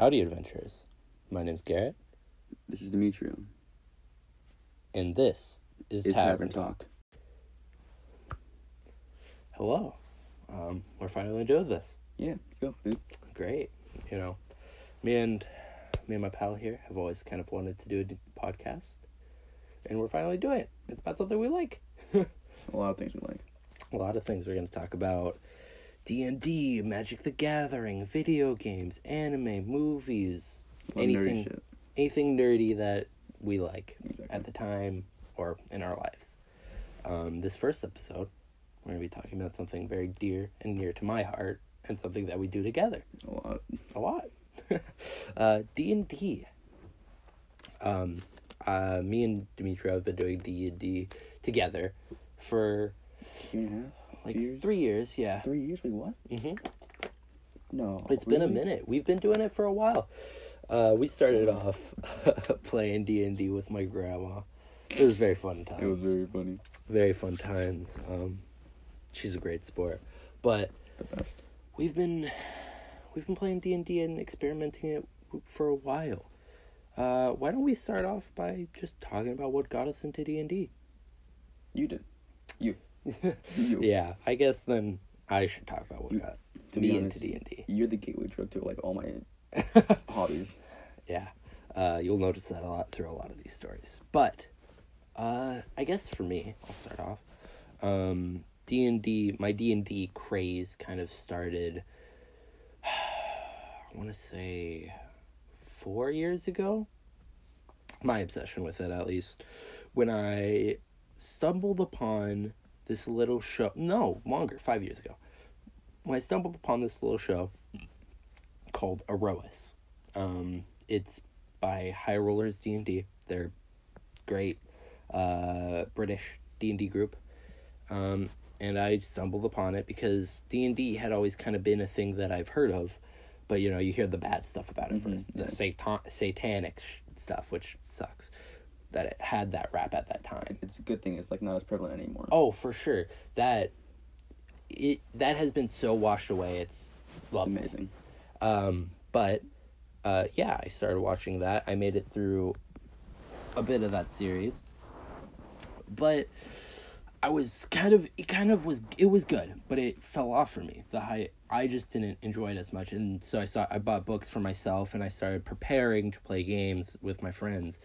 Howdy, adventurers. My name's Garrett, This is Demetrio. and this is It's Tavern, Talk. Hello. Um, we're finally doing this. Yeah, let's go, dude. Great. You know, me and me and my pal here have always kind of wanted to do a podcast, and we're finally doing it. It's about something we like. A lot of things we like. a lot of things we're going to talk about d&d magic the gathering video games anime movies A lot of nerdy anything anything nerdy that we like Exactly. at the time or in our lives um, this first episode we're going to be talking about something very dear and near to my heart and something that we do together A lot. a lot uh, d&d um, uh, me and demetrio have been doing d&d together for Year and a half? Like Two years? three years yeah Three years? Wait, what? Mm-hmm. No. It's been a minute. We've been doing it for a while. Uh, we started off playing D and D with my grandma. It was very fun times. It was very funny. very fun times. Um, she's a great sport, but The best. we've been we've been playing D and D and experimenting it for a while. Uh, why don't we start off by just talking about what got us into D and D? You did. You. Yeah, I guess then I should talk about what You- got To me be into D and D. you're the gateway drug to like all my hobbies. Yeah, uh, you'll notice that a lot through a lot of these stories. But uh, I guess for me, I'll start off. Um, D and D, my D and D craze kind of started. I want to say four years ago. My obsession with it, at least, when I stumbled upon this little show. No, longer, five years ago. When I stumbled upon this little show called Aerois. Um, it's by High Rollers D and D. They're great uh, British D and D group, um, and I stumbled upon it because D and D had always kind of been a thing that I've heard of, but you know you hear the bad stuff about it Mhm, first, yeah. the satan satanic sh- stuff, which sucks that it had that rap at that time. It's a good thing it's like not as prevalent anymore. Oh, for sure that it that has been so washed away. It's lovely. Amazing. Um, but uh, yeah, I started watching that. I made it through a bit of that series, but I was kind of it kind of was it was good, but it fell off for me. The high I just didn't enjoy it as much, and so I saw I bought books for myself and I started preparing to play games with my friends.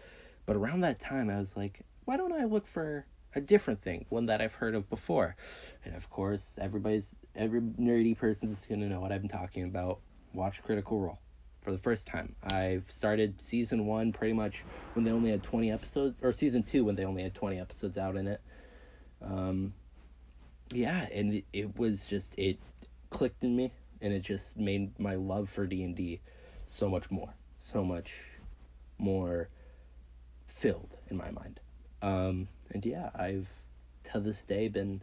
But around that time, I was like, why don't I look for a different thing, one that I've heard of before? And of course, everybody's every nerdy person's gonna know what I'm talking about. Watch Critical Role for the first time. I started season one pretty much when they only had 20 episodes, or season two when they only had 20 episodes out in it. Um, yeah, and it, it was just it clicked in me, and it just made my love for D and D so much more, so much more filled in my mind. Um, and yeah, I've to this day been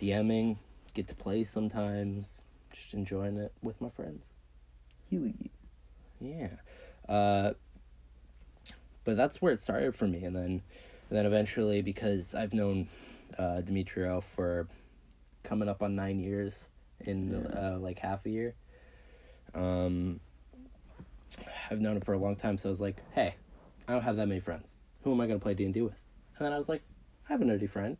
DMing, get to play sometimes, just enjoying it with my friends. Huey. Yeah. Uh, but that's where it started for me, and then, and then eventually, because I've known uh, Demetrio for coming up on nine years in Yeah. uh, like half a year. Um, I've known him for a long time, so I was like, "Hey, I don't have that many friends. Who am I gonna play D and D with?" And then I was like, "I have a nerdy friend,"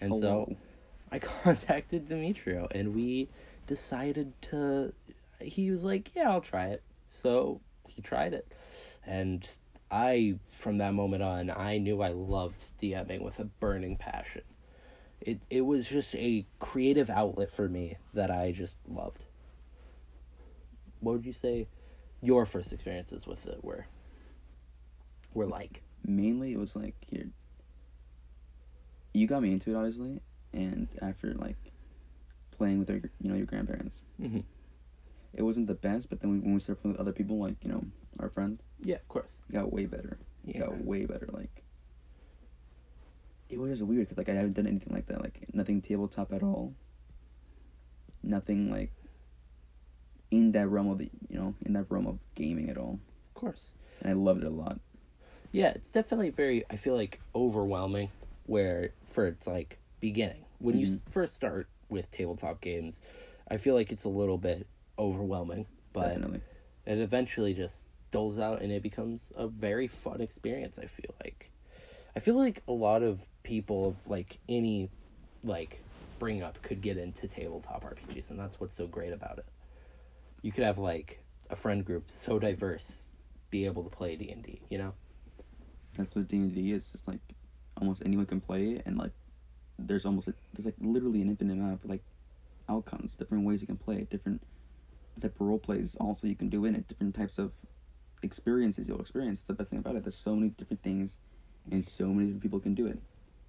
and oh, so I contacted Demetrio and we decided to he was like, "Yeah, I'll try it." So, he tried it. And I from that moment on, I knew I loved DMing with a burning passion. It it was just a creative outlet for me that I just loved. What would you say your first experiences with it were? Were like? Mainly, it was like here. You got me into it, obviously, and after like playing with your, you know, your grandparents, Mhm. it wasn't the best. But then we, when we started playing with other people, like you know, our friends, Yeah, of course. got way better. Yeah. got way better. Like it was just weird because like I haven't done anything like that. Like nothing tabletop at all. Nothing like in that realm of the you know in that realm of gaming at all. Of course. And I loved it a lot. Yeah, it's definitely very. I feel like overwhelming. Where for its like beginning when you s Mhm. first start with tabletop games, I feel like it's a little bit overwhelming. But Definitely. it eventually just doles out and it becomes a very fun experience i feel like i feel like a lot of people of like any like bring up could get into tabletop rpgs and that's what's so great about it you could have like a friend group so diverse be able to play d&d you know That's what D and D is. Just like almost anyone can play, it, and like there's almost a, there's like literally an infinite amount of like outcomes, different ways you can play it, different type of role plays also you can do in it, different types of experiences you'll experience. That's the best thing about it. There's so many different things, and so many different people can do it.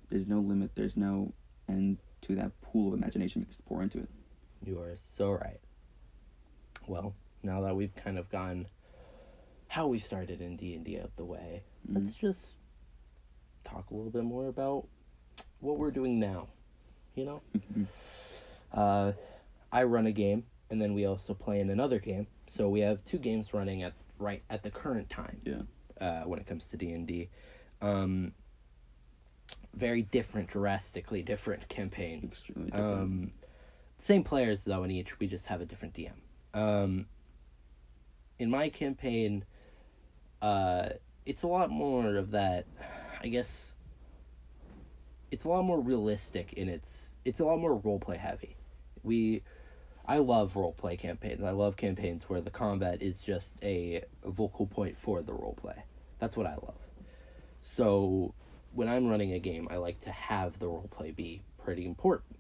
There's no limit. There's no end to that pool of imagination you can pour into it. You are so right. Well, now that we've kind of gone how we started in D and D out the way, let's just talk a little bit more about what we're doing now. You know, uh, I run a game, and then we also play in another game. So we have two games running at right at the current time. Yeah. Uh, when it comes to D and D, um, very different, drastically different campaigns. Different. Um, same players though in each. We just have a different DM. Um, in my campaign, uh, it's a lot more of that. I guess it's a lot more realistic in its. It's a lot more role play heavy. We, I love role play campaigns. I love campaigns where the combat is just a vocal point for the role play. That's what I love. So when I'm running a game, I like to have the role play be pretty important.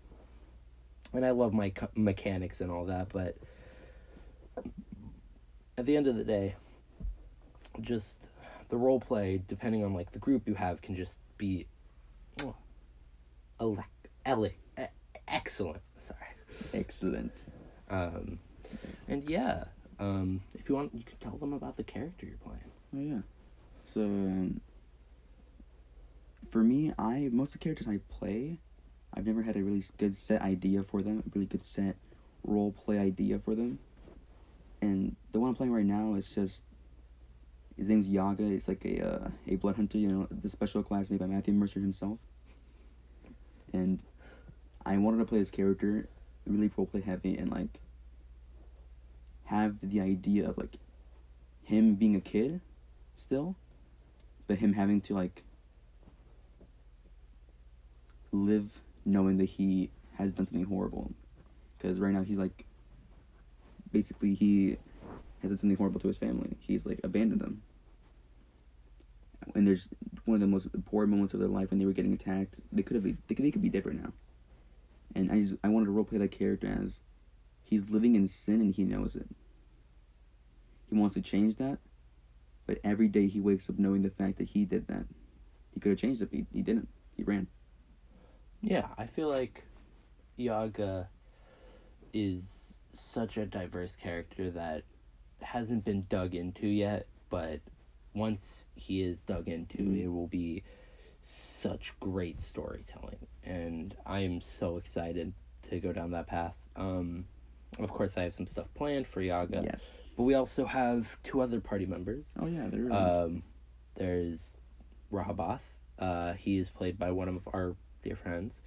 And I love my co- mechanics and all that, but at the end of the day, just the role play, depending on like the group you have, can just be oh, ele- ele- e- excellent. Sorry. Excellent. Um, and yeah, um, if you want, you can tell them about the character you're playing. Oh yeah. So um, for me, I most of the characters I play, I've never had a really good set idea for them, a really good set role play idea for them. And the one I'm playing right now is just his name's Yaga. He's like a uh, a blood hunter, you know, the special class made by Matthew Mercer himself. And I wanted to play his character really role play heavy and like have the idea of like him being a kid still, but him having to like live knowing that he has done something horrible. Because right now he's like, basically he has done something horrible to his family. He's like abandoned them. And there's one of the most important moments of their life when they were getting attacked. They could have they could, they could be different now. And I just I wanted to roleplay that character as he's living in sin and he knows it. He wants to change that, but every day he wakes up knowing the fact that he did that. He could have changed it, but he, he didn't. He ran. Yeah, I feel like Yaga is such a diverse character that hasn't been dug into yet, but once he is dug into, it will be such great storytelling. And I am so excited to go down that path. Um, of course, I have some stuff planned for Yaga, Yes. but we also have two other party members. Oh yeah, there is. Um, there's Rahabath. Uh, he is played by one of our dear friends.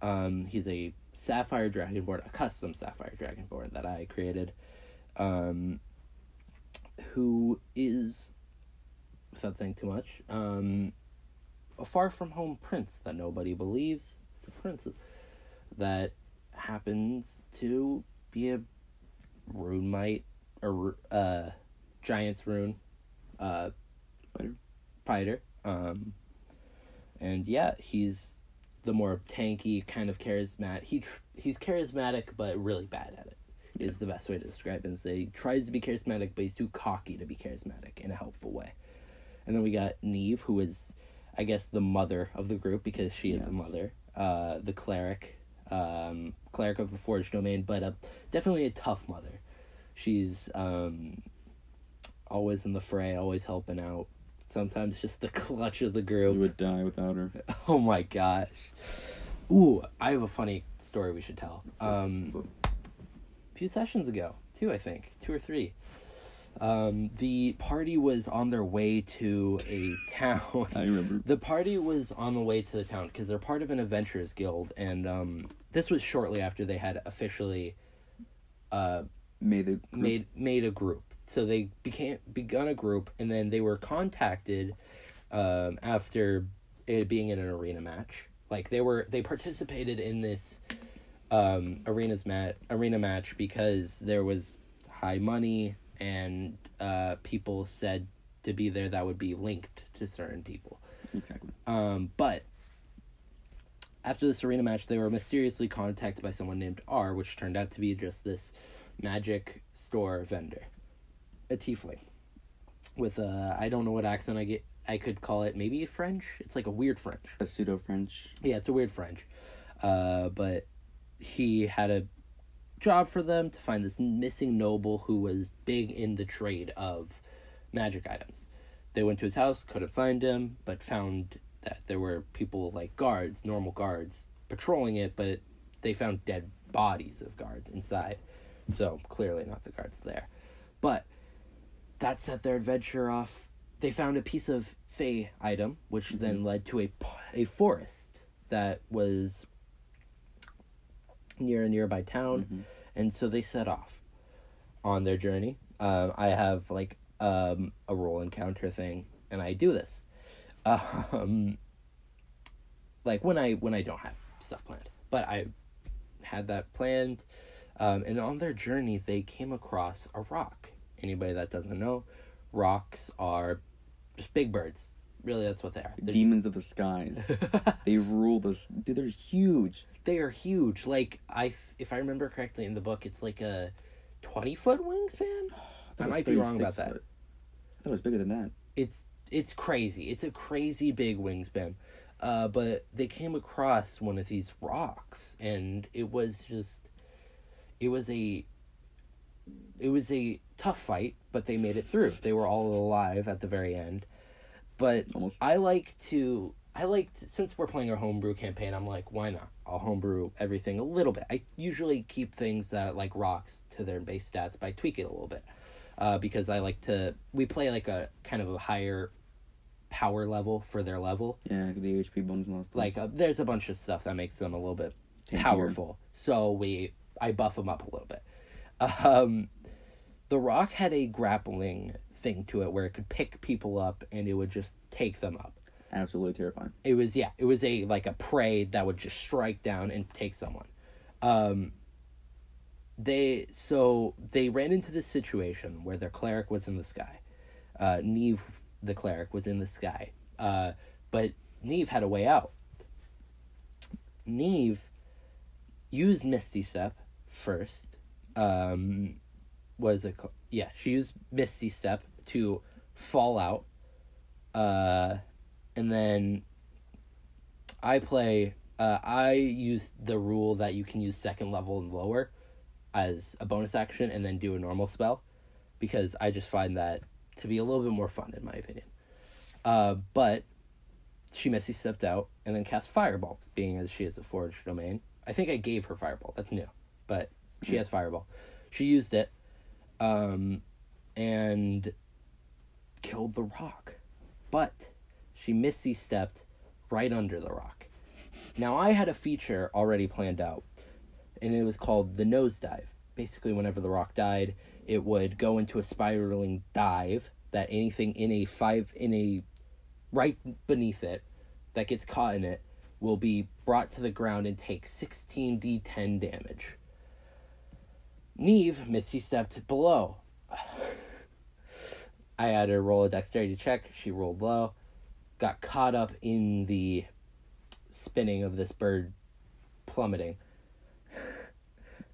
Um, he's a Sapphire Dragonborn, a custom Sapphire Dragonborn that I created. Um, who is, without saying too much, um, a far from home prince that nobody believes is a prince that happens to be a rune knight, a uh, giant's rune, uh, Fighter. fighter. Um, and yeah, he's the more tanky kind of charismatic. He tr- he's charismatic but really bad at it. Is the best way to describe. Is that he tries to be charismatic, but he's too cocky to be charismatic in a helpful way. And then we got Neve, who is, I guess, the mother of the group because she is the mother. Uh, the cleric, um, cleric of the Forge domain, but a, definitely a tough mother. She's um, always in the fray, always helping out. Sometimes just the clutch of the group. you would die without her. Oh my gosh. Ooh, I have a funny story we should tell. Um, a few sessions ago, two I think, two or three. Um, the party was on their way to a town. I remember. The party was on the way to the town because they're part of an adventurers guild, and um, this was shortly after they had officially uh, Made the group- made made a group so they became begun a group, and then they were contacted um, after it being in an arena match. Like they were, they participated in this um, arenas mat arena match because there was high money and uh, people said to be there that would be linked to certain people. Exactly. Um, but after this arena match, they were mysteriously contacted by someone named R, which turned out to be just this magic store vendor, a tiefling, with a I don't know what accent I get. I could call it maybe French. It's like a weird French. A pseudo French. Yeah, it's a weird French. Uh, but he had a job for them to find this missing noble who was big in the trade of magic items. They went to his house, couldn't find him, but found that there were people like guards, normal guards, patrolling it, but they found dead bodies of guards inside. So clearly not the guards there. But that set their adventure off. They found a piece of Fey item, which then led to a, a forest that was near a nearby town. Mhm. And so they set off on their journey. Um, I have like um, a roll encounter thing, and I do this. Um, like when I when I don't have stuff planned, but I had that planned. Um, and on their journey, they came across a roc. Anybody that doesn't know, rocs are just big birds. Really, that's what they are. They're Demons of the skies. they rule this. Dude, they're huge. they are huge. Like I, if I remember correctly in the book, it's like a twenty foot wingspan. thought I might be wrong 36 about that. foot. I thought it was bigger than that. It's it's crazy. It's a crazy big wingspan. Uh, but they came across one of these rocs, and it was just, it was a, it was a tough fight, but they made it through. They were all alive at the very end. But Almost. I like to I like to, since we're playing our homebrew campaign, I'm like, why not? I'll homebrew everything a little bit. I usually keep things that like rocs to their base stats, but I tweak it a little bit. Uh, because I like to we play like a kind of a higher power level for their level. Yeah, the HP bonus and all that stuff. Like uh, there's a bunch of stuff that makes them a little bit powerful. So we I buff them up a little bit. Um, the roc had a grappling thing to it where it could pick people up and it would just take them up. Absolutely terrifying. It was yeah, it was a like a prey that would just strike down and take someone. Um, they so they ran into this situation where their cleric was in the sky. Uh, Neve, the cleric, was in the sky. Uh, but Neve had a way out. Neve used Misty Step first. Um, was it? ca- Yeah, she used Misty Step to fall out. Uh, and then I play. Uh, I use the rule that you can use second level and lower as a bonus action, and then do a normal spell, because I just find that to be a little bit more fun, in my opinion. Uh, but she Misty stepped out and then cast Fireball, being as she is a forged domain. I think I gave her Fireball. That's new, but she has Fireball. She used it, um, and killed the roc, but she Misty stepped right under the roc. Now I had a feature already planned out, and it was called the nosedive. Basically, whenever the roc died, it would go into a spiraling dive that anything in a five in a right beneath it that gets caught in it will be brought to the ground and take 16d10 damage. Neve Misty stepped below. I had her roll a dexterity check. She rolled low. Got caught up in the spinning of this bird plummeting.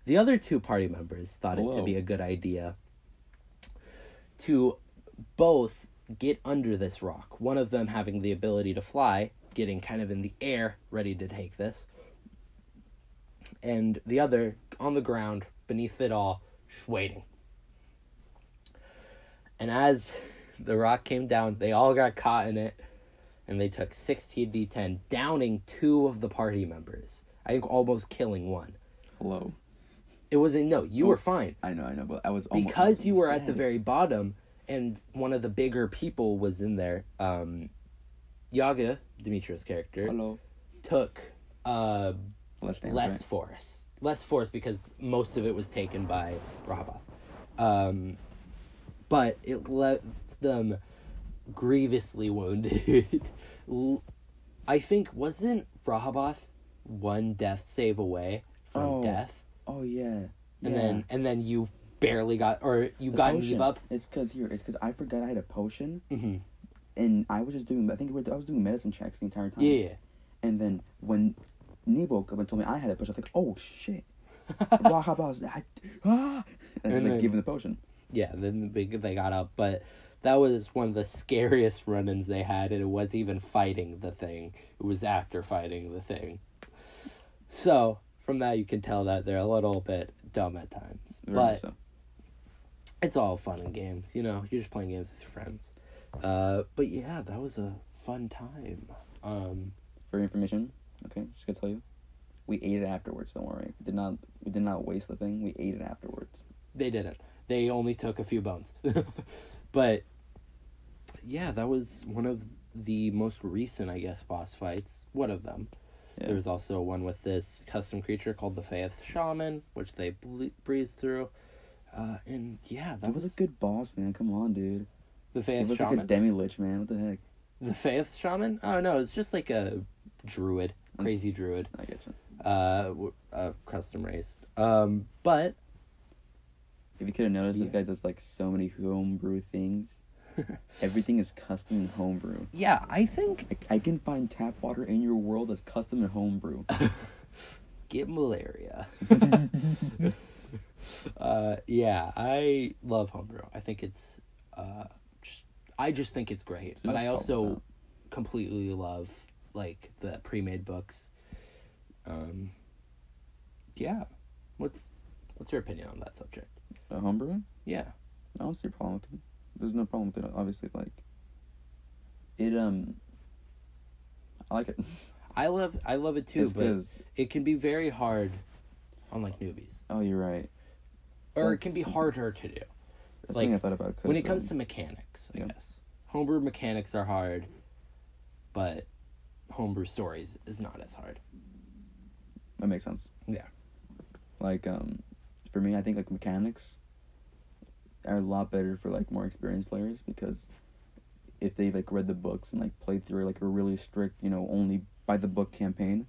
The other two party members thought it to be a good idea to both get under this roc. One of them having the ability to fly, getting kind of in the air, ready to take this. And the other on the ground, beneath it all, just waiting. And as the roc came down, they all got caught in it, and they took 16d10, downing two of the party members. I think almost killing one. Hello. It wasn't, no, you Oh. were fine. I know, I know, but I was almost, because you were at the very bottom and one of the bigger people was in there um yaga Demetrio's character Hello. took uh Less damage. less right? force less force because most of it was taken by Rahabath. um but it left them grievously wounded. I think wasn't Rahabath one death save away from Oh. death, Oh yeah. and yeah. then and then you barely got or you The got potion. Neve up. It's cause here. It's cause I forgot I had a potion, hmm and I was just doing. I think I was doing medicine checks the entire time. Yeah. And then when Neve woke up and told me I had a potion, I was like, oh shit. Rahabaz, I, ah! And I just like give him the potion. Yeah, then the they got up, but that was one of the scariest run-ins they had, and it wasn't even fighting the thing. It was after fighting the thing. So from that, you can tell that they're a little bit dumb at times, Very but so. it's all fun and games. You know, you're just playing games with your friends. Uh, but yeah, that was a fun time. Um, For information, okay, just gonna tell you, we ate it afterwards. Don't worry, we did not. We did not waste the thing. We ate it afterwards. they didn't. They only took a few bones. but yeah, that was one of the most recent, I guess, boss fights. One of them. Yeah. There was also one with this custom creature called the Faith Shaman, which they ble- breezed through. Uh, and yeah, that That was a good boss, man. Come on, dude. The It Faith was like a demi lich, man. What the heck? the Faith Shaman. Oh no, it's just like a druid, That's- crazy druid. I get you. Uh, w- uh, custom race. Um, but If you could have noticed, Yeah. this guy does like so many homebrew things. Everything is custom and homebrew. yeah, I think Like, I can find tap water in your world that's custom and homebrew. get malaria. uh, yeah, I love homebrew. I think it's, uh, just, I just think it's great. But I also completely love like the pre-made books. Um, yeah, what's what's your opinion on that subject? Uh, homebrew? Yeah, I don't see a problem with it. There's no problem with it. Obviously, like it. Um, I like it. I love I love it too, It's but 'cause- it can be very hard on like newbies, oh, you're right. or it can be harder to do. That's Like, I thought about. when it comes um, to mechanics, I yeah. guess homebrew mechanics are hard, but homebrew stories is not as hard. that makes sense. Yeah. Like um, for me, I think like mechanics are a lot better for like more experienced players because if they've like read the books and like played through like a really strict, you know, only by the book campaign,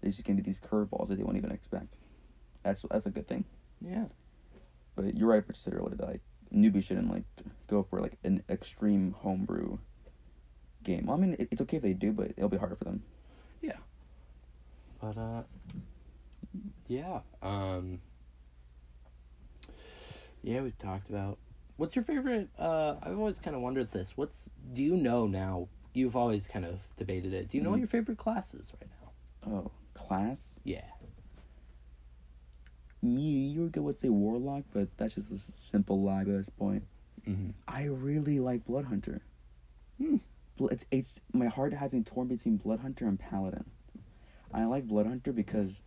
they just can do these curveballs that they won't even expect. That's that's a good thing. Yeah, But you're right, what you said earlier. That, like newbies shouldn't like go for like an extreme homebrew game. Well, I mean, it, it's okay if they do, but it'll be harder for them. Yeah. But uh, yeah, um, yeah, we've talked about. What's your favorite? Uh, I've always kind of wondered this. What's do you know now? You've always kind of debated it. Do you know what Mhm. your favorite class is right now? Oh, class. Yeah. Me, you would go would say warlock, but that's just a simple lie by this point. Mm-hmm. I really like blood hunter. Hmm. It's it's my heart has been torn between blood hunter and paladin. I like blood hunter because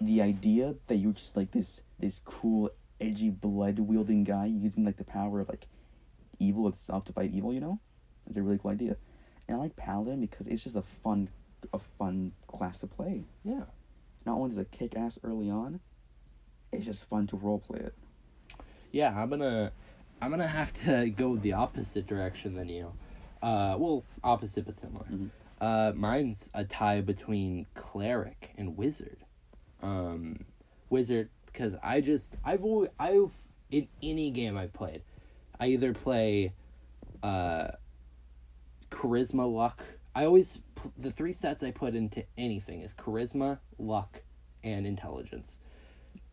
the idea that you're just like this this cool edgy blood wielding guy using like the power of like evil itself to fight evil, you know, it's a really cool idea. And I like paladin because it's just a fun a fun class to play. Yeah. Not only does it kick ass early on, it's just fun to roleplay it. Yeah, I'm gonna I'm gonna have to go the opposite direction than you. Uh well, opposite but similar. Mhm. Uh mine's a tie between cleric and wizard. Um wizard because I just I've always, I've in any game I've played, I either play uh charisma luck. I always the three sets I put into anything is charisma, luck, and intelligence.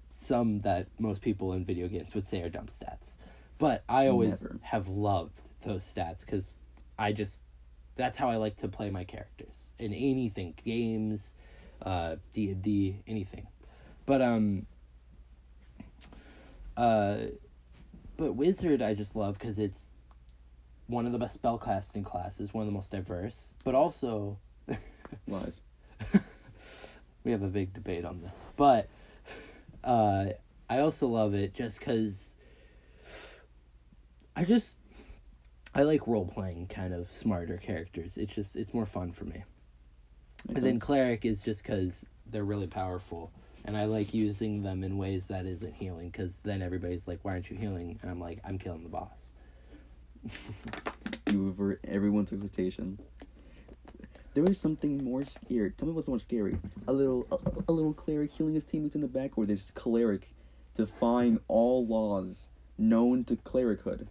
Some that most people in video games would say are dumb stats, but I always Never. have loved those stats because I just that's how I like to play my characters in anything games, uh, D and D, anything. But um, uh, but wizard I just love because it's one of the best spellcasting classes, one of the most diverse, but also Lies. we have a big debate on this. But uh, I also love it just because I just I like role playing kind of smarter characters. It's just it's more fun for me. Makes And then cleric is just because they're really powerful, and I like using them in ways that isn't healing because then everybody's like, "Why aren't you healing?" And I'm like, "I'm killing the boss." You avert everyone's expectation. There is something more scary. Tell me what's more scary: a little, a, a little cleric healing his teammates in the back, or this cleric defying all laws known to clerichood,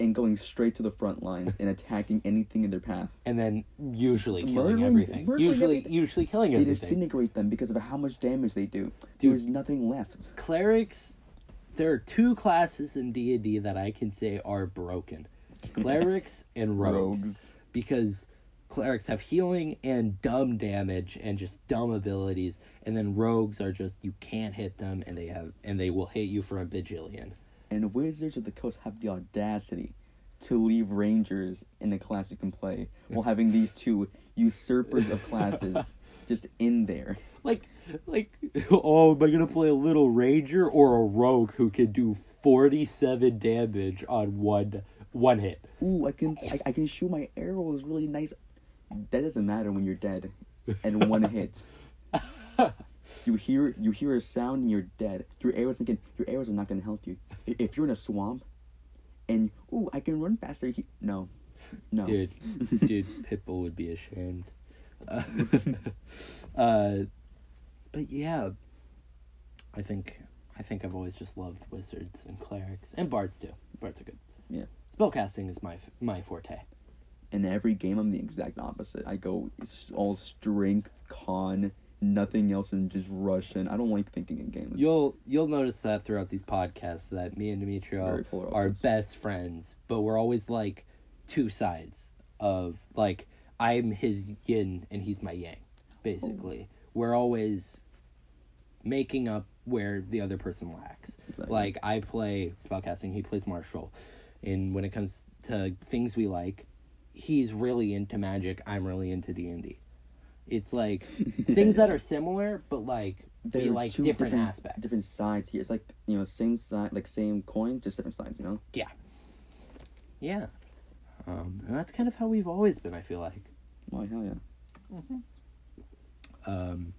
and going straight to the front lines and attacking anything in their path. And then usually killing Murdering- everything. murdering usually, everything. usually killing everything. They disintegrate them because of how much damage they do. Dude. There's nothing left. Clerics. There are two classes in D and D that I can say are broken: clerics and rogues. Rogues. because clerics have healing and dumb damage and just dumb abilities and then rogues are just you can't hit them and they have and they will hit you for a bajillion And Wizards of the Coast have the audacity to leave Rangers in a class you can play while having these two usurpers of classes just in there. like like oh am i gonna play a little ranger or a rogue who can do 47 damage on one one hit Ooh, I can I, I can shoot my arrows really nice. That doesn't matter when you're dead, and one hit. You hear you hear a sound and you're dead. Your arrows thinking your arrows are not gonna help you. If you're in a swamp, and ooh, I can run faster. He, no, no, dude dude pitbull would be ashamed uh, uh but yeah i think i think i've always just loved wizards and clerics and bards too bards are good Yeah. spellcasting is my my forte In every game, I'm the exact opposite. I go all strength, con, nothing else, and just rush. And I don't like thinking in games. you'll you'll notice that throughout these podcasts that me and demetrio are best friends but we're always like two sides of like i'm his yin and he's my yang basically oh. we're always making up where the other person lacks Exactly. like i play spellcasting he plays martial and when it comes to things we like he's really into magic i'm really into d&d it's like things that are similar but like we They're like two different, aspects different sides here. It's like you know, same side, like same coin, just different sides. You know. Yeah. Yeah. Um, and that's kind of how we've always been, I feel like. Why hell yeah. Um,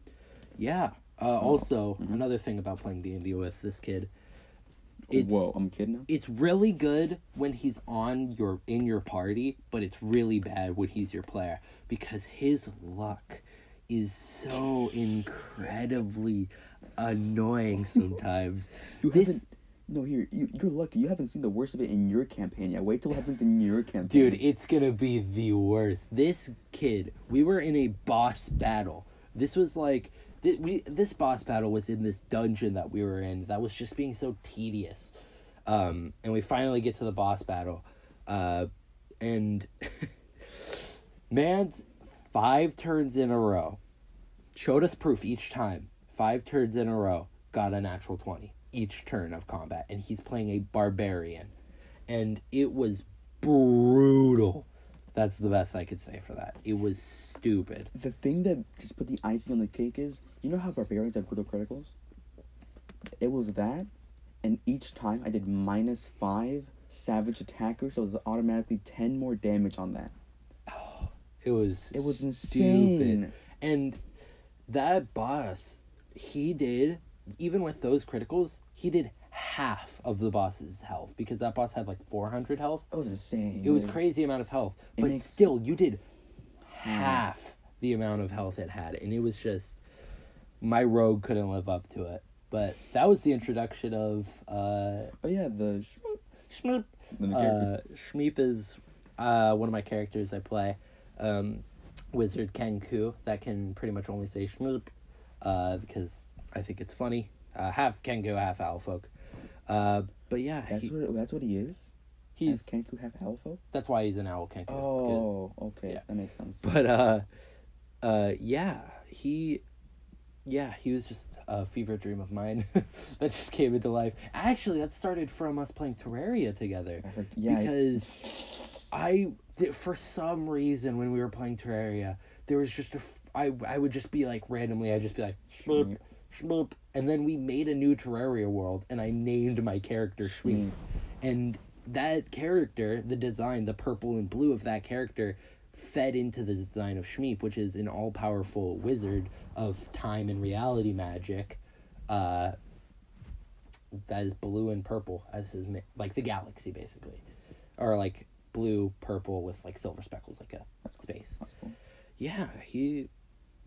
yeah. Uh, also, mhm. another thing about playing D&D with this kid, it's, Whoa, I'm kidding now. it's really good when he's on your, in your party, but it's really bad when he's your player because his luck is so incredibly annoying sometimes. You this, haven't. No, here you, you're lucky. You haven't seen the worst of it in your campaign yet. Wait till it happens in your campaign. Dude, it's gonna be the worst. This kid, we were in a boss battle. This was like we this boss battle was in this dungeon that we were in that was just being so tedious. Um, and we finally get to the boss battle. Uh, and man's five turns in a row. Showed us proof each time. Five turns in a row. Got a natural 20 each turn of combat. And he's playing a barbarian. And it was brutal. That's the best I could say for that. It was stupid. the thing that just put the icing on the cake is you know how barbarians have brutal criticals. It was that, and each time I did minus five savage attackers, so it was automatically ten more damage on that. Oh, It was It was stupid. insane. And that boss, he did even with those criticals, he did half of the boss's health because that boss had like 400 health. It was insane. It was crazy amount of health, It but makes- still, you did half the amount of health it had, and it was just my rogue couldn't live up to it. But that was the introduction of uh, Oh yeah, the Shmeep. new. Uh, Shmeep is uh, one of my characters I play. Um, Wizard Kenku that can pretty much only say Shmeep uh, because I think it's funny. Uh, half Kenku, half Owlfolk. Uh, but yeah, that's he- what that's what he is. he's Has Kenku have alpha? that's why he's an Owl Kenku. 'cause- Oh, okay, yeah. that makes sense. But uh uh yeah, he yeah, he was just a fever dream of mine that just came into life. Actually, that started from us playing Terraria together. I heard- yeah, because I th- for some reason when we were playing Terraria, there was just a f- I I would just be like randomly I'd just be like shmoop shmoop and then we made a new Terraria world and I named my character Shmeep. Shmeep. And that character, the design, the purple and blue of that character fed into the design of Shmeep, which is an all-powerful wizard of time and reality magic uh, that is blue and purple as his ma- like the galaxy basically, or like blue purple with like silver speckles like a space. Cool. Yeah, he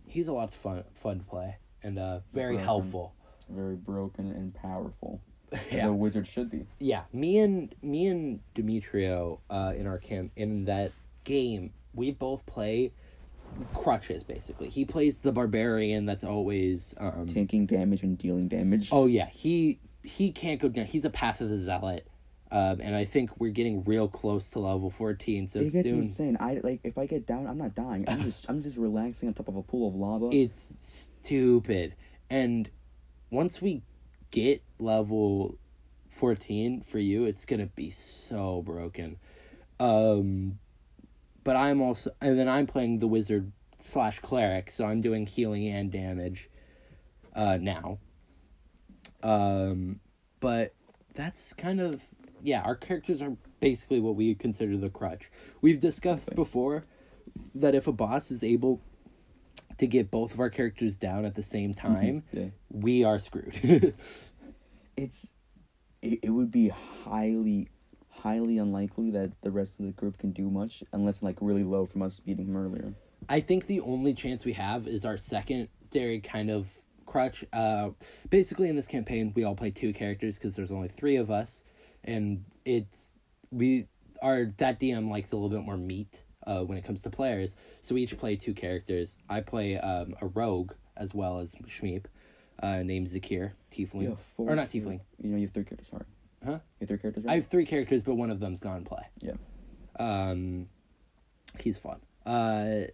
he's a lot of fun fun to play and uh, very Broken. helpful. Very broken and powerful. Yeah. The wizard should be. yeah me and me and Demetrio uh in our camp in that game we both play crutches basically he plays the barbarian that's always um Taking damage and dealing damage. oh yeah he he can't go down he's a path of the zealot um and i think we're getting real close to level 14 so it gets soon insane. I like if I get down, I'm not dying. I'm just I'm just relaxing on top of a pool of lava. it's stupid and once we get level 14 for you it's gonna be so broken um but i'm also and then i'm playing the wizard slash cleric so i'm doing healing and damage uh now um but that's kind of yeah our characters are basically what we consider the crutch we've discussed before that if a boss is able to get both of our characters down at the same time yeah. we are screwed It's it, it would be highly highly unlikely that the rest of the group can do much unless like really low from us beating him earlier. I think the only chance we have is our secondary kind of crutch. Uh, basically, in this campaign, we all play two characters because there's only three of us, and it's we our that DM likes a little bit more meat uh, when it comes to players. So we each play two characters. I play um, a rogue as well as Shmeep, uh, named Zakir Tiefling, You have four or not Tiefling. You know you have three characters, sorry. Huh? You have three characters, I have three characters, but one of them's non play. Yeah. Um, he's fun. Uh,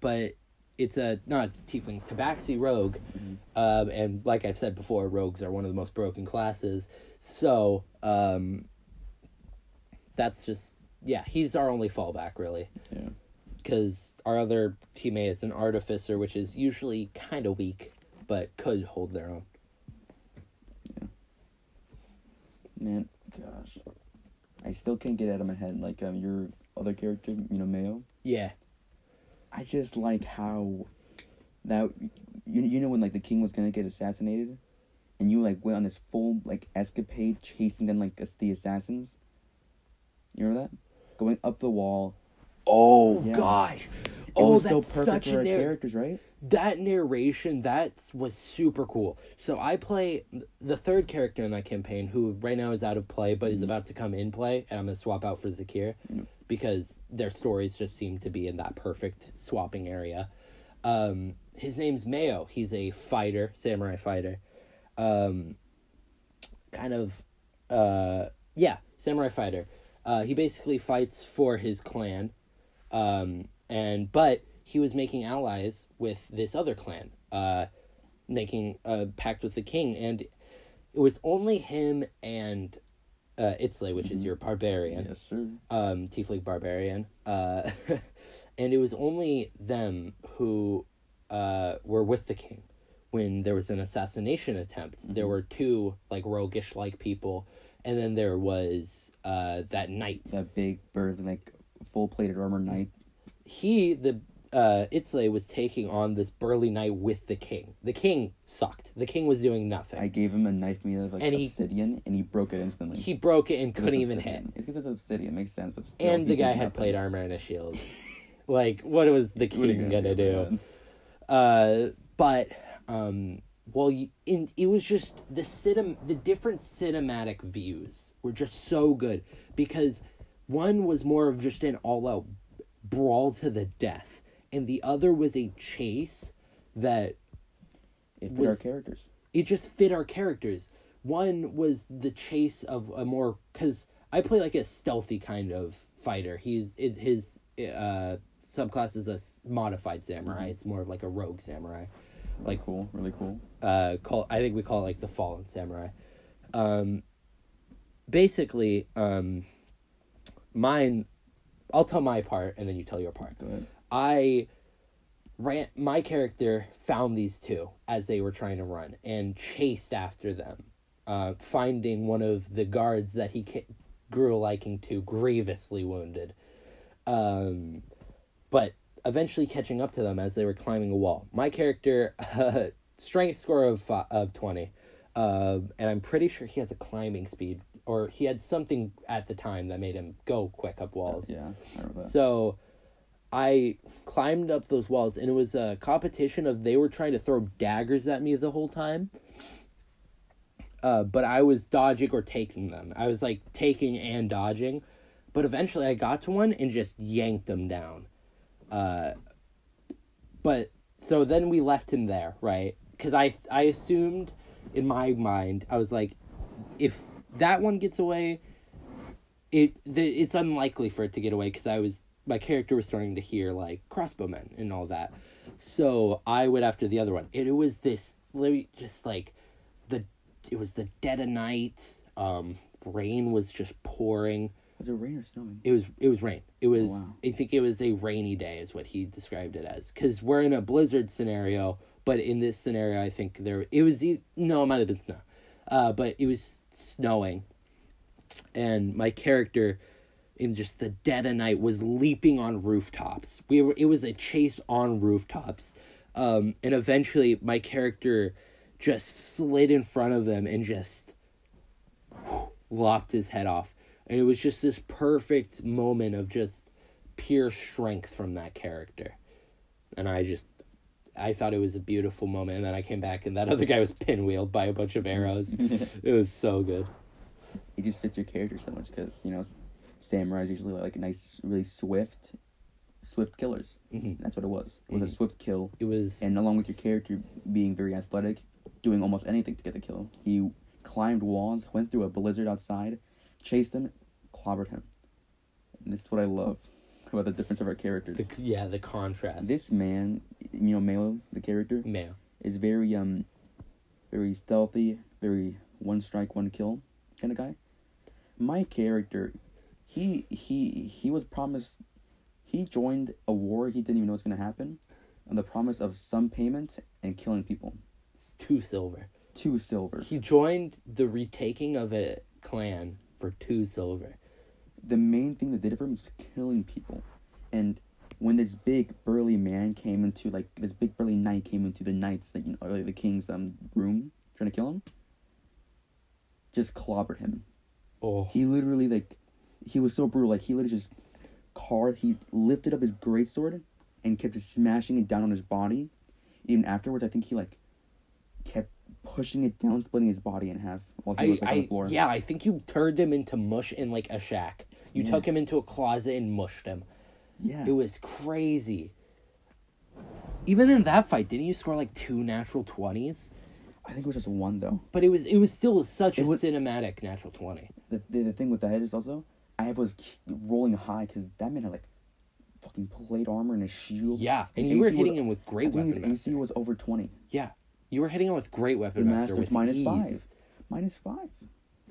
but it's a no, it's a tiefling tabaxi rogue, Mhm. um, and like I've said before, rogues are one of the most broken classes. So um, that's just yeah, he's our only fallback really, Yeah. because our other teammate is an artificer, which is usually kind of weak, but could hold their own. Man, gosh. I still can't get out of my head. Like um your other character, you know, Mayo. Yeah, I just like how that you you know when like the king was gonna get assassinated, and you like went on this full like escapade chasing them like the assassins. You remember that? Going up the wall. Oh Yeah. gosh. It oh, that's so perfect such for narr- characters, right? that narration that was super cool. So I play the third character in that campaign, who right now is out of play, but is about to come in play, and I'm gonna swap out for Zakir Mm. because their stories just seem to be in that perfect swapping area. Um, his name's Mayo. He's a fighter, samurai fighter. Um, kind of, uh, yeah, samurai fighter. Uh, he basically fights for his clan, um, and but he was making allies with this other clan, uh, making a pact with the king, and it was only him and uh, Itzley, which is your barbarian, Yes, sir. um, Tiefling barbarian, uh, and it was only them who uh, were with the king when there was an assassination attempt. There were two like roguish like people, and then there was uh, that knight. That big bird, like full plated armor knight. He the uh, Itzley was taking on this burly knight with the king. The king sucked. The king was doing nothing. I gave him a knife made of like And he- obsidian, and he broke it instantly. he broke it and couldn't even hit. It's because it's obsidian. Makes sense, but still, And the guy had nothing. played armor and a shield. like, what was the What are you king gonna do? Uh, but um, well, y- in, it was just the cinem- the different cinematic views were just so good because one was more of just an all out brawl to the death, and the other was a chase that It fit our characters. it just fit our characters. One was the chase of a more because I play like a stealthy kind of fighter. He's is his uh subclass is a modified samurai. It's more of like a rogue samurai. Like cool, really cool. Uh, call I think we call it like the fallen samurai. Um, basically, um, mine. I'll tell my part and then you tell your part. Go ahead. I ran my character found these two as they were trying to run and chased after them, uh, finding one of the guards that he ca- grew a liking to grievously wounded, um, but eventually catching up to them as they were climbing a wall. My character, uh, strength score of fi- of twenty, Uh, and I'm pretty sure he has a climbing speed, or he had something at the time that made him go quick up walls. Yeah, I. So I climbed up those walls, and it was a competition of they were trying to throw daggers at me the whole time. Uh, but I was dodging or taking them. I was like taking and dodging. But eventually I got to one and just yanked them down. Uh, but so then we left him there, right? Because I, I assumed in my mind, I was like, if that one gets away, it the, it's unlikely for it to get away because I was my character was starting to hear like crossbowmen and all that. So I went after the other one. And it was this just like the it was the dead of night. Um, rain was just pouring. Was it rain or snowing? It was it was rain. It was wow. I think it was a rainy day is what he described it as because we're in a blizzard scenario. But in this scenario, I think there it was no, it might have been snow, uh, but it was snowing, and my character in just the dead of night was leaping on rooftops. We were it was a chase on rooftops. Um, and eventually my character just slid in front of them and just lopped his head off. And it was just this perfect moment of just pure strength from that character. And I just I thought it was a beautiful moment and then I came back and that other guy was pinwheeled by a bunch of arrows. it was so good. It just fits your character so much because you know, samurais usually like nice, really swift, swift killers. Mhm. That's what it was. It was a Mhm. swift kill, It was and along with your character being very athletic, doing almost anything to get the kill. He climbed walls, went through a blizzard outside, chased him, clobbered him. And this is what I love about the difference of our characters. the yeah, the contrast. This man, you know, Melo, the character, man. is very um, very stealthy, very one strike, one kill kind of guy. My character, he he he was promised. He joined a war he didn't even know was gonna happen, on the promise of some payment and killing people. It's two silver. Two silver. He joined the retaking of a clan for two silver. the main thing that did it for him was killing people. And when this big burly man came into like this big burly knight came into the knight's like, you know, like the king's um room trying to kill him, just clobbered him. Oh, He literally like he was so brutal. Like he literally just car He lifted up his great sword and kept smashing it down on his body. Even afterwards, I think he like kept pushing it down, splitting his body in half while he I, was like, on the I floor. yeah, I think you turned him into mush in like a shack. You Yeah. took him into a closet and mushed him. yeah. It was crazy. Even in that fight, didn't you score like two natural twenties? I think it was just one though. But it was it was still such a was- cinematic natural twenty. the, the the thing with that is also I was k- rolling high because that man had like fucking plate armor and a shield. Yeah, and His you were AC hitting was, him with I great think his. AC was over twenty. Yeah, you were hitting him with great weapon master, master with minus five, minus five.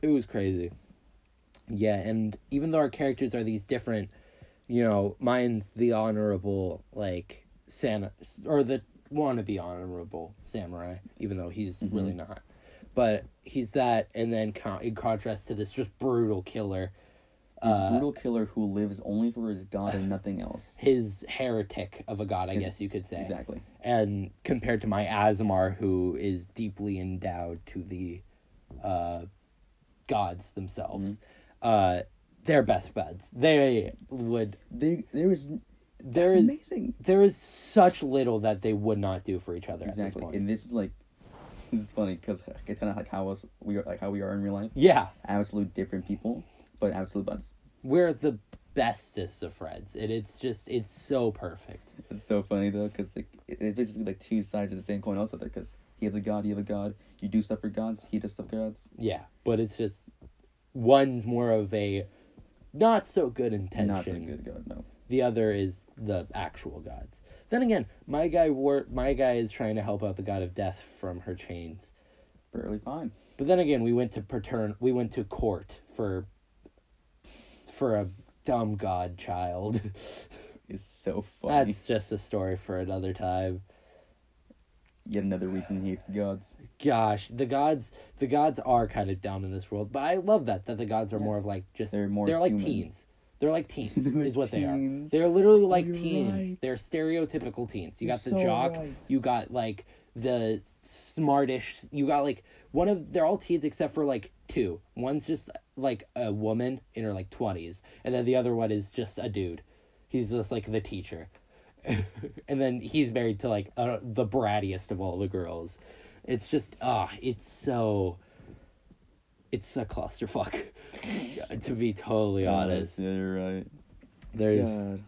It was crazy. Yeah, and even though our characters are these different, you know, mine's the honorable like Santa or the wannabe honorable samurai, even though he's Mm-hmm. really not. But he's that, and then con- in contrast to this just brutal killer, This uh, brutal killer who lives only for his god and nothing else. his heretic of a god, I His- guess you could say. Exactly. And compared to my Asmar, who is deeply endowed to the uh, gods themselves, Mm-hmm. uh, they're best buds. They would. There, there is. There is amazing. there is such little that they would not do for each other at this Exactly, point. and this is like, this is funny because it's kind of like how us we are like how we are in real life. yeah, Absolute different people, but absolute buds. We're the bestest of friends, and it's just it's so perfect. It's so funny though, because like it's basically like two sides of the same coin. Also, there, because he has a god, you have a god. You do stuff for gods, he does stuff for gods. Yeah, but it's just one's more of a not so good intention. Not a good god, no. the other is the actual gods. Then again, my guy wor- my guy is trying to help out the god of death from her chains. Barely fine. But then again, we went to patern we went to court for for a dumb god child. It's so funny. That's just a story for another time. Yet another reason he hates the gods. Gosh, the gods the gods are kind of dumb in this world, but I love that that the gods are more of like just They're more they're like teens. They're like teens They're is what they are. They're literally like You're teens. right. They're stereotypical teens. You You're got the so jock, right. you got like the smartish. You got like one of they're all teens except for like two. One's just like a woman in her like twenties, and then the other one is just a dude. He's just like the teacher, and then he's married to like uh, the brattiest of all the girls. It's just ah, it's so. It's a clusterfuck, to be totally honest. Yeah, you're right. There's God.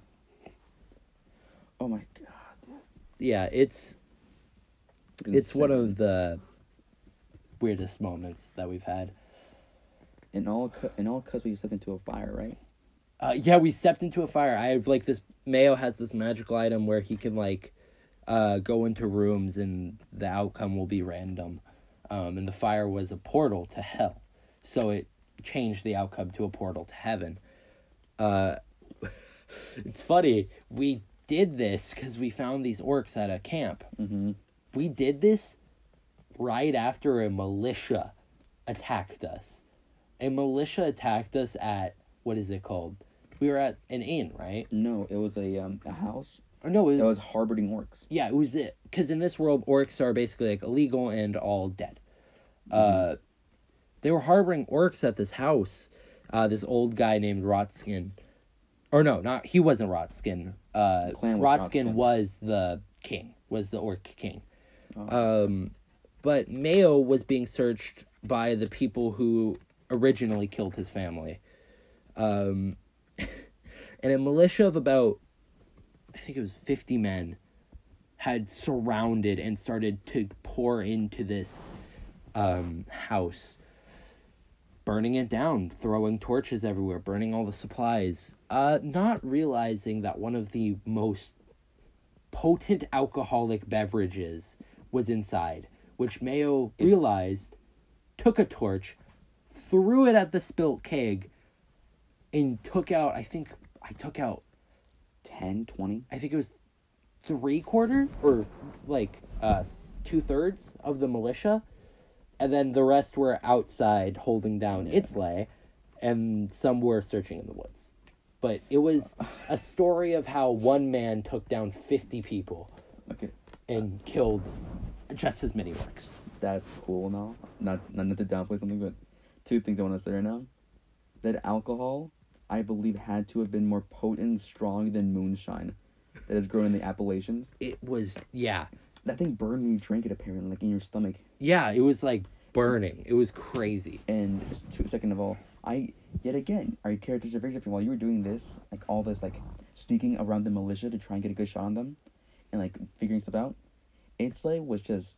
Oh my god. yeah, it's it's one of the weirdest moments that we've had. in all in all cuz we stepped into a fire, right? Uh, yeah, we stepped into a fire. I have like this. Mayo has this magical item where he can like uh, go into rooms and the outcome will be random. Um, and the fire was a portal to hell, so it changed the outcome to a portal to heaven. Uh, it's funny. We did this because we found these orcs at a camp. Mm-hmm. We did this right after a militia attacked us. A militia attacked us at what is it called? We were at an inn, right? No, it was a um a house Or no, it that was, was harboring orcs. yeah, it was it. Because in this world, orcs are basically like illegal and all dead. Uh, they were harboring orcs at this house. Uh, this old guy named Rotskin, or no, not he wasn't Rotskin. Uh, clan was Rotskin Rotskin. was the king, was the orc king. Oh. Um, but Mayo was being searched by the people who originally killed his family. Um, and a militia of about, I think it was 50 men, had surrounded and started to pour into this um, house, burning it down, throwing torches everywhere, burning all the supplies, uh, not realizing that one of the most potent alcoholic beverages was inside, which Mayo realized, took a torch, threw it at the spilt keg, and took out, I think, I took out, 10, 20? I think it was three quarter or like uh, two thirds of the militia, and then the rest were outside holding down its lay, and some were searching in the woods. But it was a story of how one man took down 50 people Okay. and killed just as many orcs. That's cool now. Not not to downplay something, but two things I want to say right now. That alcohol, I believe, had to have been more potent and strong than moonshine that is grown in the Appalachians. It was, yeah. That thing burned when you drank it, apparently, like in your stomach. Yeah, it was like burning. It was crazy. And two, second of all, I yet again our characters are very different. While you were doing this, like all this like sneaking around the militia to try and get a good shot on them, and like figuring stuff out, Itsley was just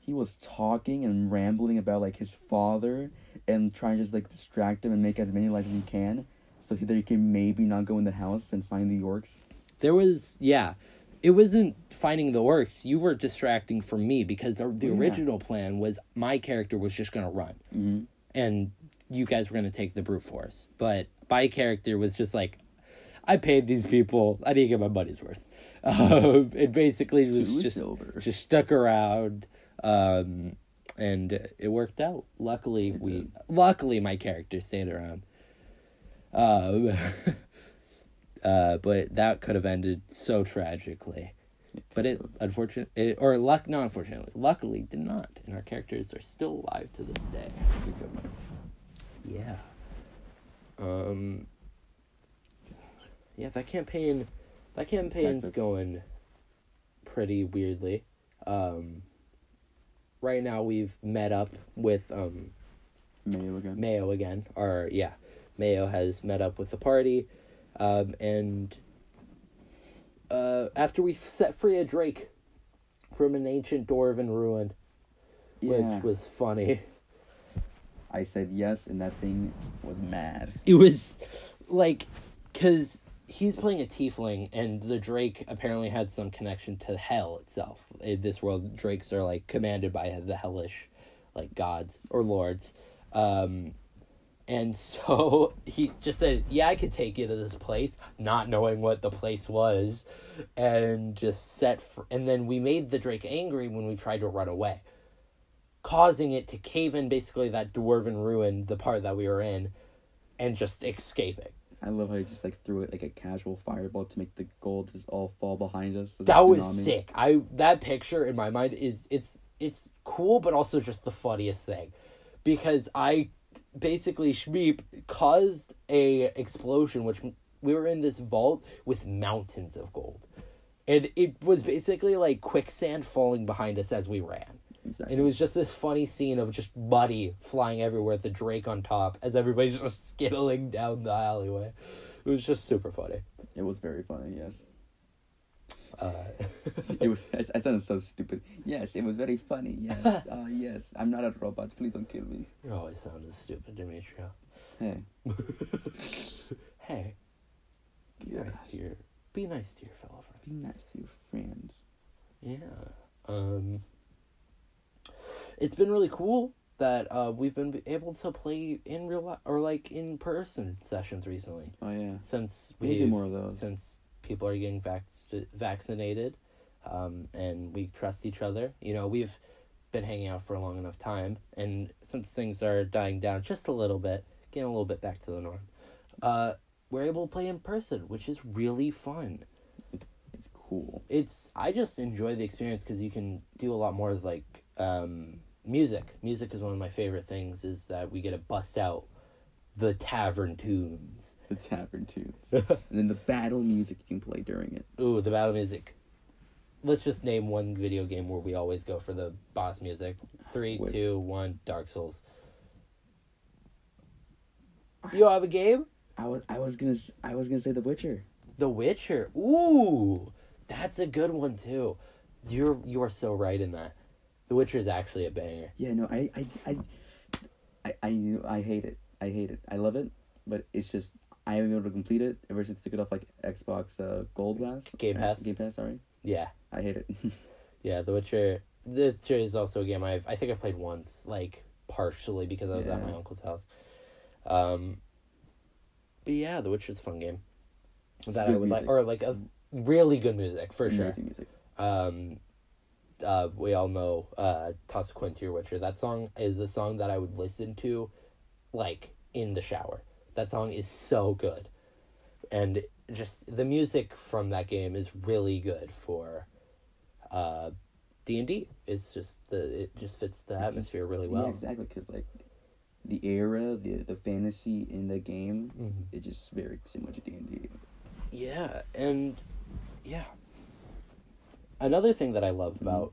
he was talking and rambling about like his father and trying to just like distract him and make as many lives as he can, so he, that he can maybe not go in the house and find the orcs. There was, yeah. It wasn't finding the orcs. You were distracting from me because the, the Yeah. original plan was my character was just going to run. Mm-hmm. and you guys were gonna take the brute force. But my character was just like, I paid these people. I didn't get my money's worth. Um, it basically was Two just silver. just stuck around, um, and it worked out. Luckily, we did. luckily my character stayed around. Um, uh, but that could have ended so tragically. But it unfortunately, or luck, not unfortunately, luckily did not, and our characters are still alive to this day. Yeah. Um. Yeah, that campaign, that campaign's going pretty weirdly. Um. Right now, we've met up with um Mayo again. Mayo again, or yeah, Mayo has met up with the party, um, and uh, after we set free a Drake from an ancient dwarven ruin, yeah. which was funny. I said yes, and that thing was mad. It was like, cause he's playing a tiefling, and the Drake apparently had some connection to hell itself. In this world, Drakes are like commanded by the hellish, like gods or lords. Um, and so he just said, "Yeah, I could take you to this place," not knowing what the place was, and just set. Fr- and then we made the Drake angry when we tried to run away, causing it to cave in basically that dwarven ruin, the part that we were in, and just escaping. I love how he just like threw it like a casual fireball to make the gold just all fall behind us. That was sick. I that picture in my mind is it's it's cool, but also just the funniest thing, because I basically Shmeep caused a explosion, which we were in this vault with mountains of gold, and it was basically like quicksand falling behind us as we ran. And it was just this funny scene of just muddy flying everywhere, the Drake on top, as everybody's just skittling down the alleyway. It was just super funny. It was very funny. Yes. Uh, It was. I, I sounded so stupid. Yes, it was very funny. Yes. Uh, yes. I'm not a robot. Please don't kill me. you always sounded stupid, Demetrio. Hey. Hey, be nice to your be nice to your fellow Be nice to your friends. Yeah. Um. It's been really cool that uh we've been able to play in real life or like in person sessions recently Oh yeah. since We need to we do more of those. since people are getting vac- vaccinated um, and we trust each other. You know, we've been hanging out for a long enough time, and since things are dying down just a little bit, getting a little bit back to the norm, uh, we're able to play in person, which is really fun. It's cool. It's I just enjoy the experience because you can do a lot more like um, music. Music is one of my favorite things. Is that we get to bust out the tavern tunes. The tavern tunes. and then the battle music you can play during it. Ooh, the battle music. Let's just name one video game where we always go for the boss music. Three, Wait. two, one. Dark Souls. You have a game? I was I was gonna I was gonna say The Witcher. The Witcher. Ooh, that's a good one too. You're you are so right in that. The Witcher is actually a banger. Yeah, no, I I I I I, I hate it. I hate it. I love it, but it's just I haven't been able to complete it ever since they took it off like Xbox uh, Gold last Game uh, Pass? Game Pass, sorry. Yeah, I hate it. yeah. The Witcher. The Witcher is also a game I've I think I played once, like partially because I was at my uncle's house. Um. But yeah, The Witcher's a fun game. That I good would like, or like a really good music for sure. Music. um uh we all know uh coin to your witcher that song is a song that i would listen to like in the shower that song is so good and just the music from that game is really good for uh d&d it's just the it just fits the It's atmosphere just- really well Yeah, exactly. Because like the era, the the fantasy in the game, Mhm. it's just very similar to D and D. Yeah, and yeah. Another thing that I love about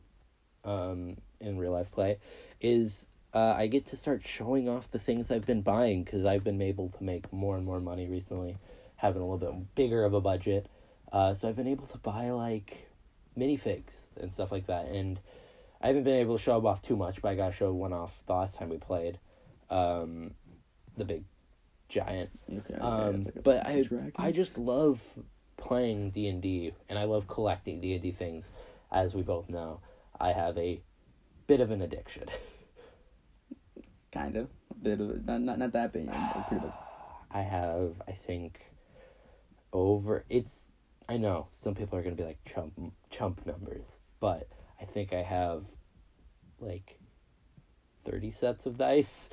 um, in real life play is uh, I get to start showing off the things I've been buying because I've been able to make more and more money recently, having a little bit bigger of a budget. Uh, so I've been able to buy like minifigs and stuff like that, and I haven't been able to show them off too much, but I got to show one off the last time we played, um, the big giant Okay. um, like but I. I just love playing D and D, and I love collecting D and D things. As we both know, I have a bit of an addiction. kind of a bit of it. Not not not that big. pretty big. I have, I think, over. It's. I know some people are gonna be like chump chump numbers, but I think I have, like, thirty sets of dice.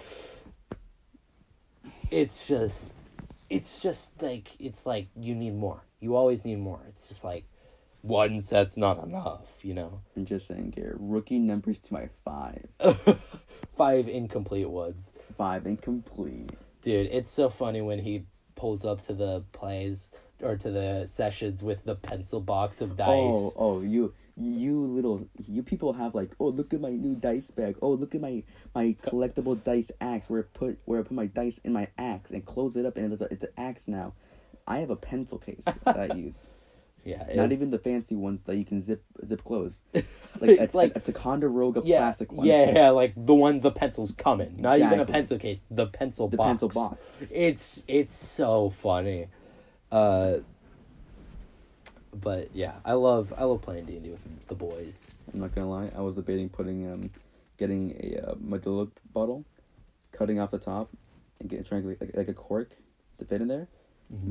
It's just, it's just like it's like you need more. You always need more. It's just like one set's not enough, you know. I'm just saying here, rookie numbers to my five. Five incomplete ones. Five incomplete. Dude, it's so funny when he pulls up to the plays or to the sessions with the pencil box of dice. Oh, oh, you, you little, you people have like, oh, look at my new dice bag. Oh, look at my my collectible dice axe. Where I put where I put my dice in my axe and close it up, and it's a, it's an axe now. I have a pencil case that I use. yeah, Not even the fancy ones that you can zip zip close. Like It's like- a Ticonderoga yeah, plastic one. yeah, yeah, like the one the pencils come in. Not even a pencil case, the pencil The box. pencil box. It's it's so funny. Uh but yeah, I love I love playing D&D with the boys. I'm not gonna lie. I was debating putting um, getting a uh, Modelo bottle, cutting off the top, and getting trying to like, like a cork to fit in there,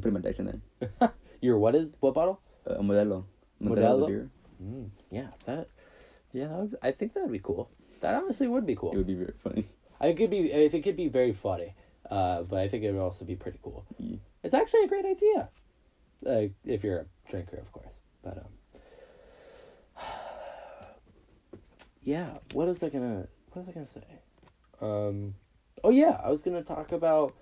putting my dice in there. Your what is what bottle? Uh, a Modelo. Modelo, Modelo? beer. Mm, yeah, that yeah, that would, I think that would be cool. That honestly would be cool. It would be very funny. I could be I think it'd be very funny. Uh, but I think it would also be pretty cool. Yeah. It's actually a great idea. Uh, if you're a drinker, of course. But um Yeah, What is I gonna what was I gonna say? Um oh yeah, I was gonna talk about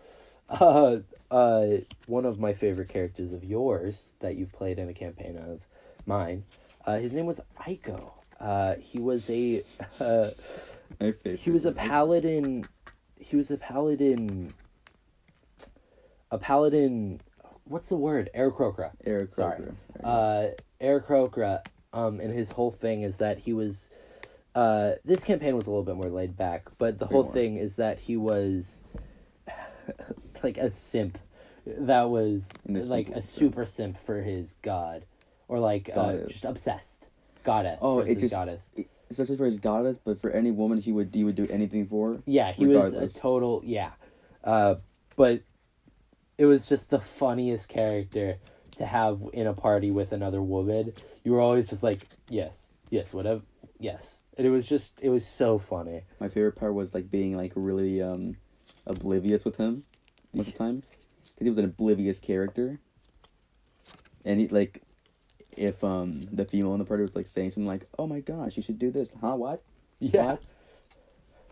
uh uh one of my favorite characters of yours that you've played in a campaign of mine. Uh his name was Aiko. Uh he was a uh he was a paladin he was a paladin a paladin what's the word Aarakocra. Eric sorry uh Aarakocra um and his whole thing is that he was uh this campaign was a little bit more laid back but the whole thing is that he was like a simp that was like a super simp for his god or like uh, just obsessed goddess Oh, for it his just- goddess especially for his goddess, but for any woman, he would he would do anything for. Yeah, he was a total yeah. Uh, but it was just the funniest character to have in a party with another woman. You were always just like, yes, yes, whatever, yes. And it was just, it was so funny. My favorite part was like being like really um oblivious with him most the time because he was an oblivious character, and he like if um the female in the party was like saying something like, "Oh my gosh, you should do this," huh? What? Yeah. What?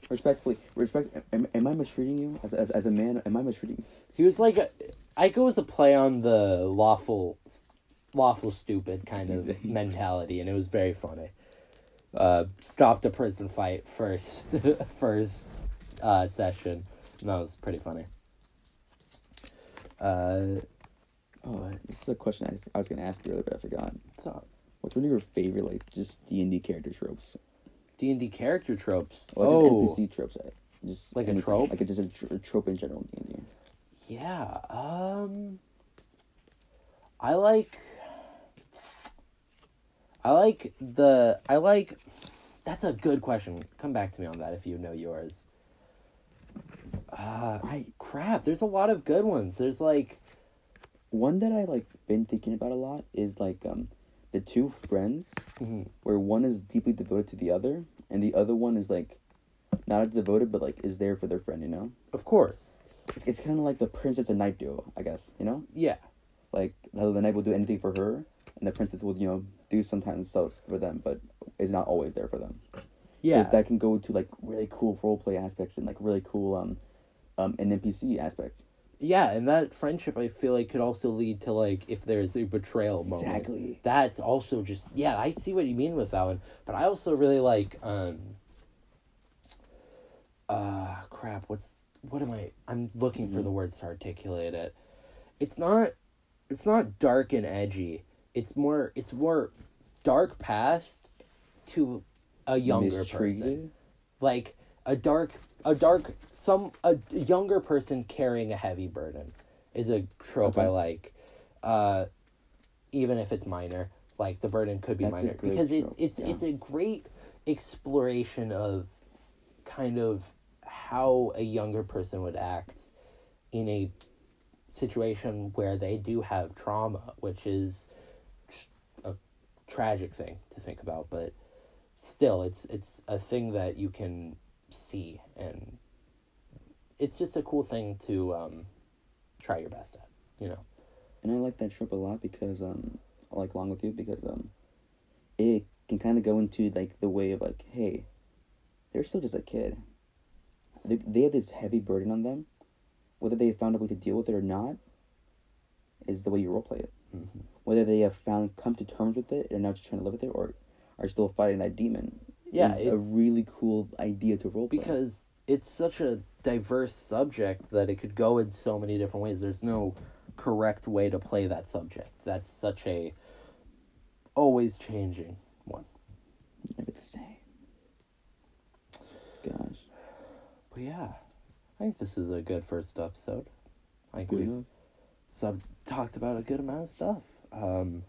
Respectfully, respect. Am, am I mistreating you as, as as a man? Am I mistreating? you? He was like, a, Aiko was a play on the lawful, lawful stupid kind of mentality, and it was very funny. Uh, stopped a prison fight first, first uh, session, and that was pretty funny. Uh, Oh, this is a question I, I was gonna ask you earlier, but I forgot. so What's one of your favorite like just D and D character tropes? D and D character tropes. Oh, just NPC tropes? Just Like a trope? Like a, just a, tr- a trope in general D and D. yeah. Um, I like. I like the. I like. That's a good question. Come back to me on that if you know yours. Uh, I crap. There's a lot of good ones. There's like. One that I like been thinking about a lot is like um the two friends mhm. where one is deeply devoted to the other and the other one is like not as devoted but like is there for their friend, you know? Of course. It's, it's kind of like the princess and knight duo, I guess, you know? Yeah. Like how the knight will do anything for her and the princess will, you know, do sometimes stuff for them but is not always there for them. Yeah. Because that can go to like really cool role play aspects and like really cool um um an NPC aspect. Yeah, and that friendship I feel like could also lead to like if there's a betrayal moment. Exactly. That's also just yeah, I see what you mean with that one. But I also really like um uh crap, what's what am I I'm looking for the words to articulate it. It's not it's not dark and edgy. It's more it's more dark past to a younger person like a dark a dark some a younger person carrying a heavy burden is a trope i like uh even if it's minor like the burden could be That's minor because it's trope, it's yeah. it's a great exploration of kind of how a younger person would act in a situation where they do have trauma which is a tragic thing to think about but still it's it's a thing that you can see and it's just a cool thing to um try your best at you know? And I like that trip a lot because um I like along with you because um it can kind of go into like the way of like hey they're still just a kid. They, they have this heavy burden on them. Whether they have found a way to deal with it or not is the way you role play it. Mhm. whether they have found come to terms with it and now just trying to live with it or are still fighting that demon Yeah, is it's- a really cool idea to roleplay because it's such a diverse subject that it could go in so many different ways. There's no correct way to play that subject. That's such a always changing one. Never the same. Gosh. But yeah i think this is a good first episode. I think good we've enough. sub talked about a good amount of stuff. Um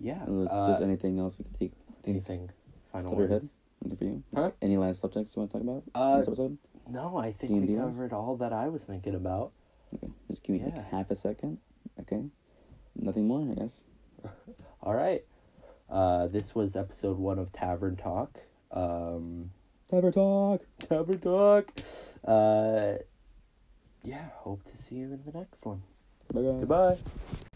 yeah unless uh, there's anything else we can take anything final Top of your words head? Anything for you? Huh? Any last subjects you want to talk about Uh, in this episode? no i think D&D we covered all that i was thinking about Okay, just give me like half a second. Okay, nothing more, I guess. all right uh this was episode one of tavern talk um Never talk. tavern talk uh yeah, hope to see you in the next one. Bye guys. Goodbye.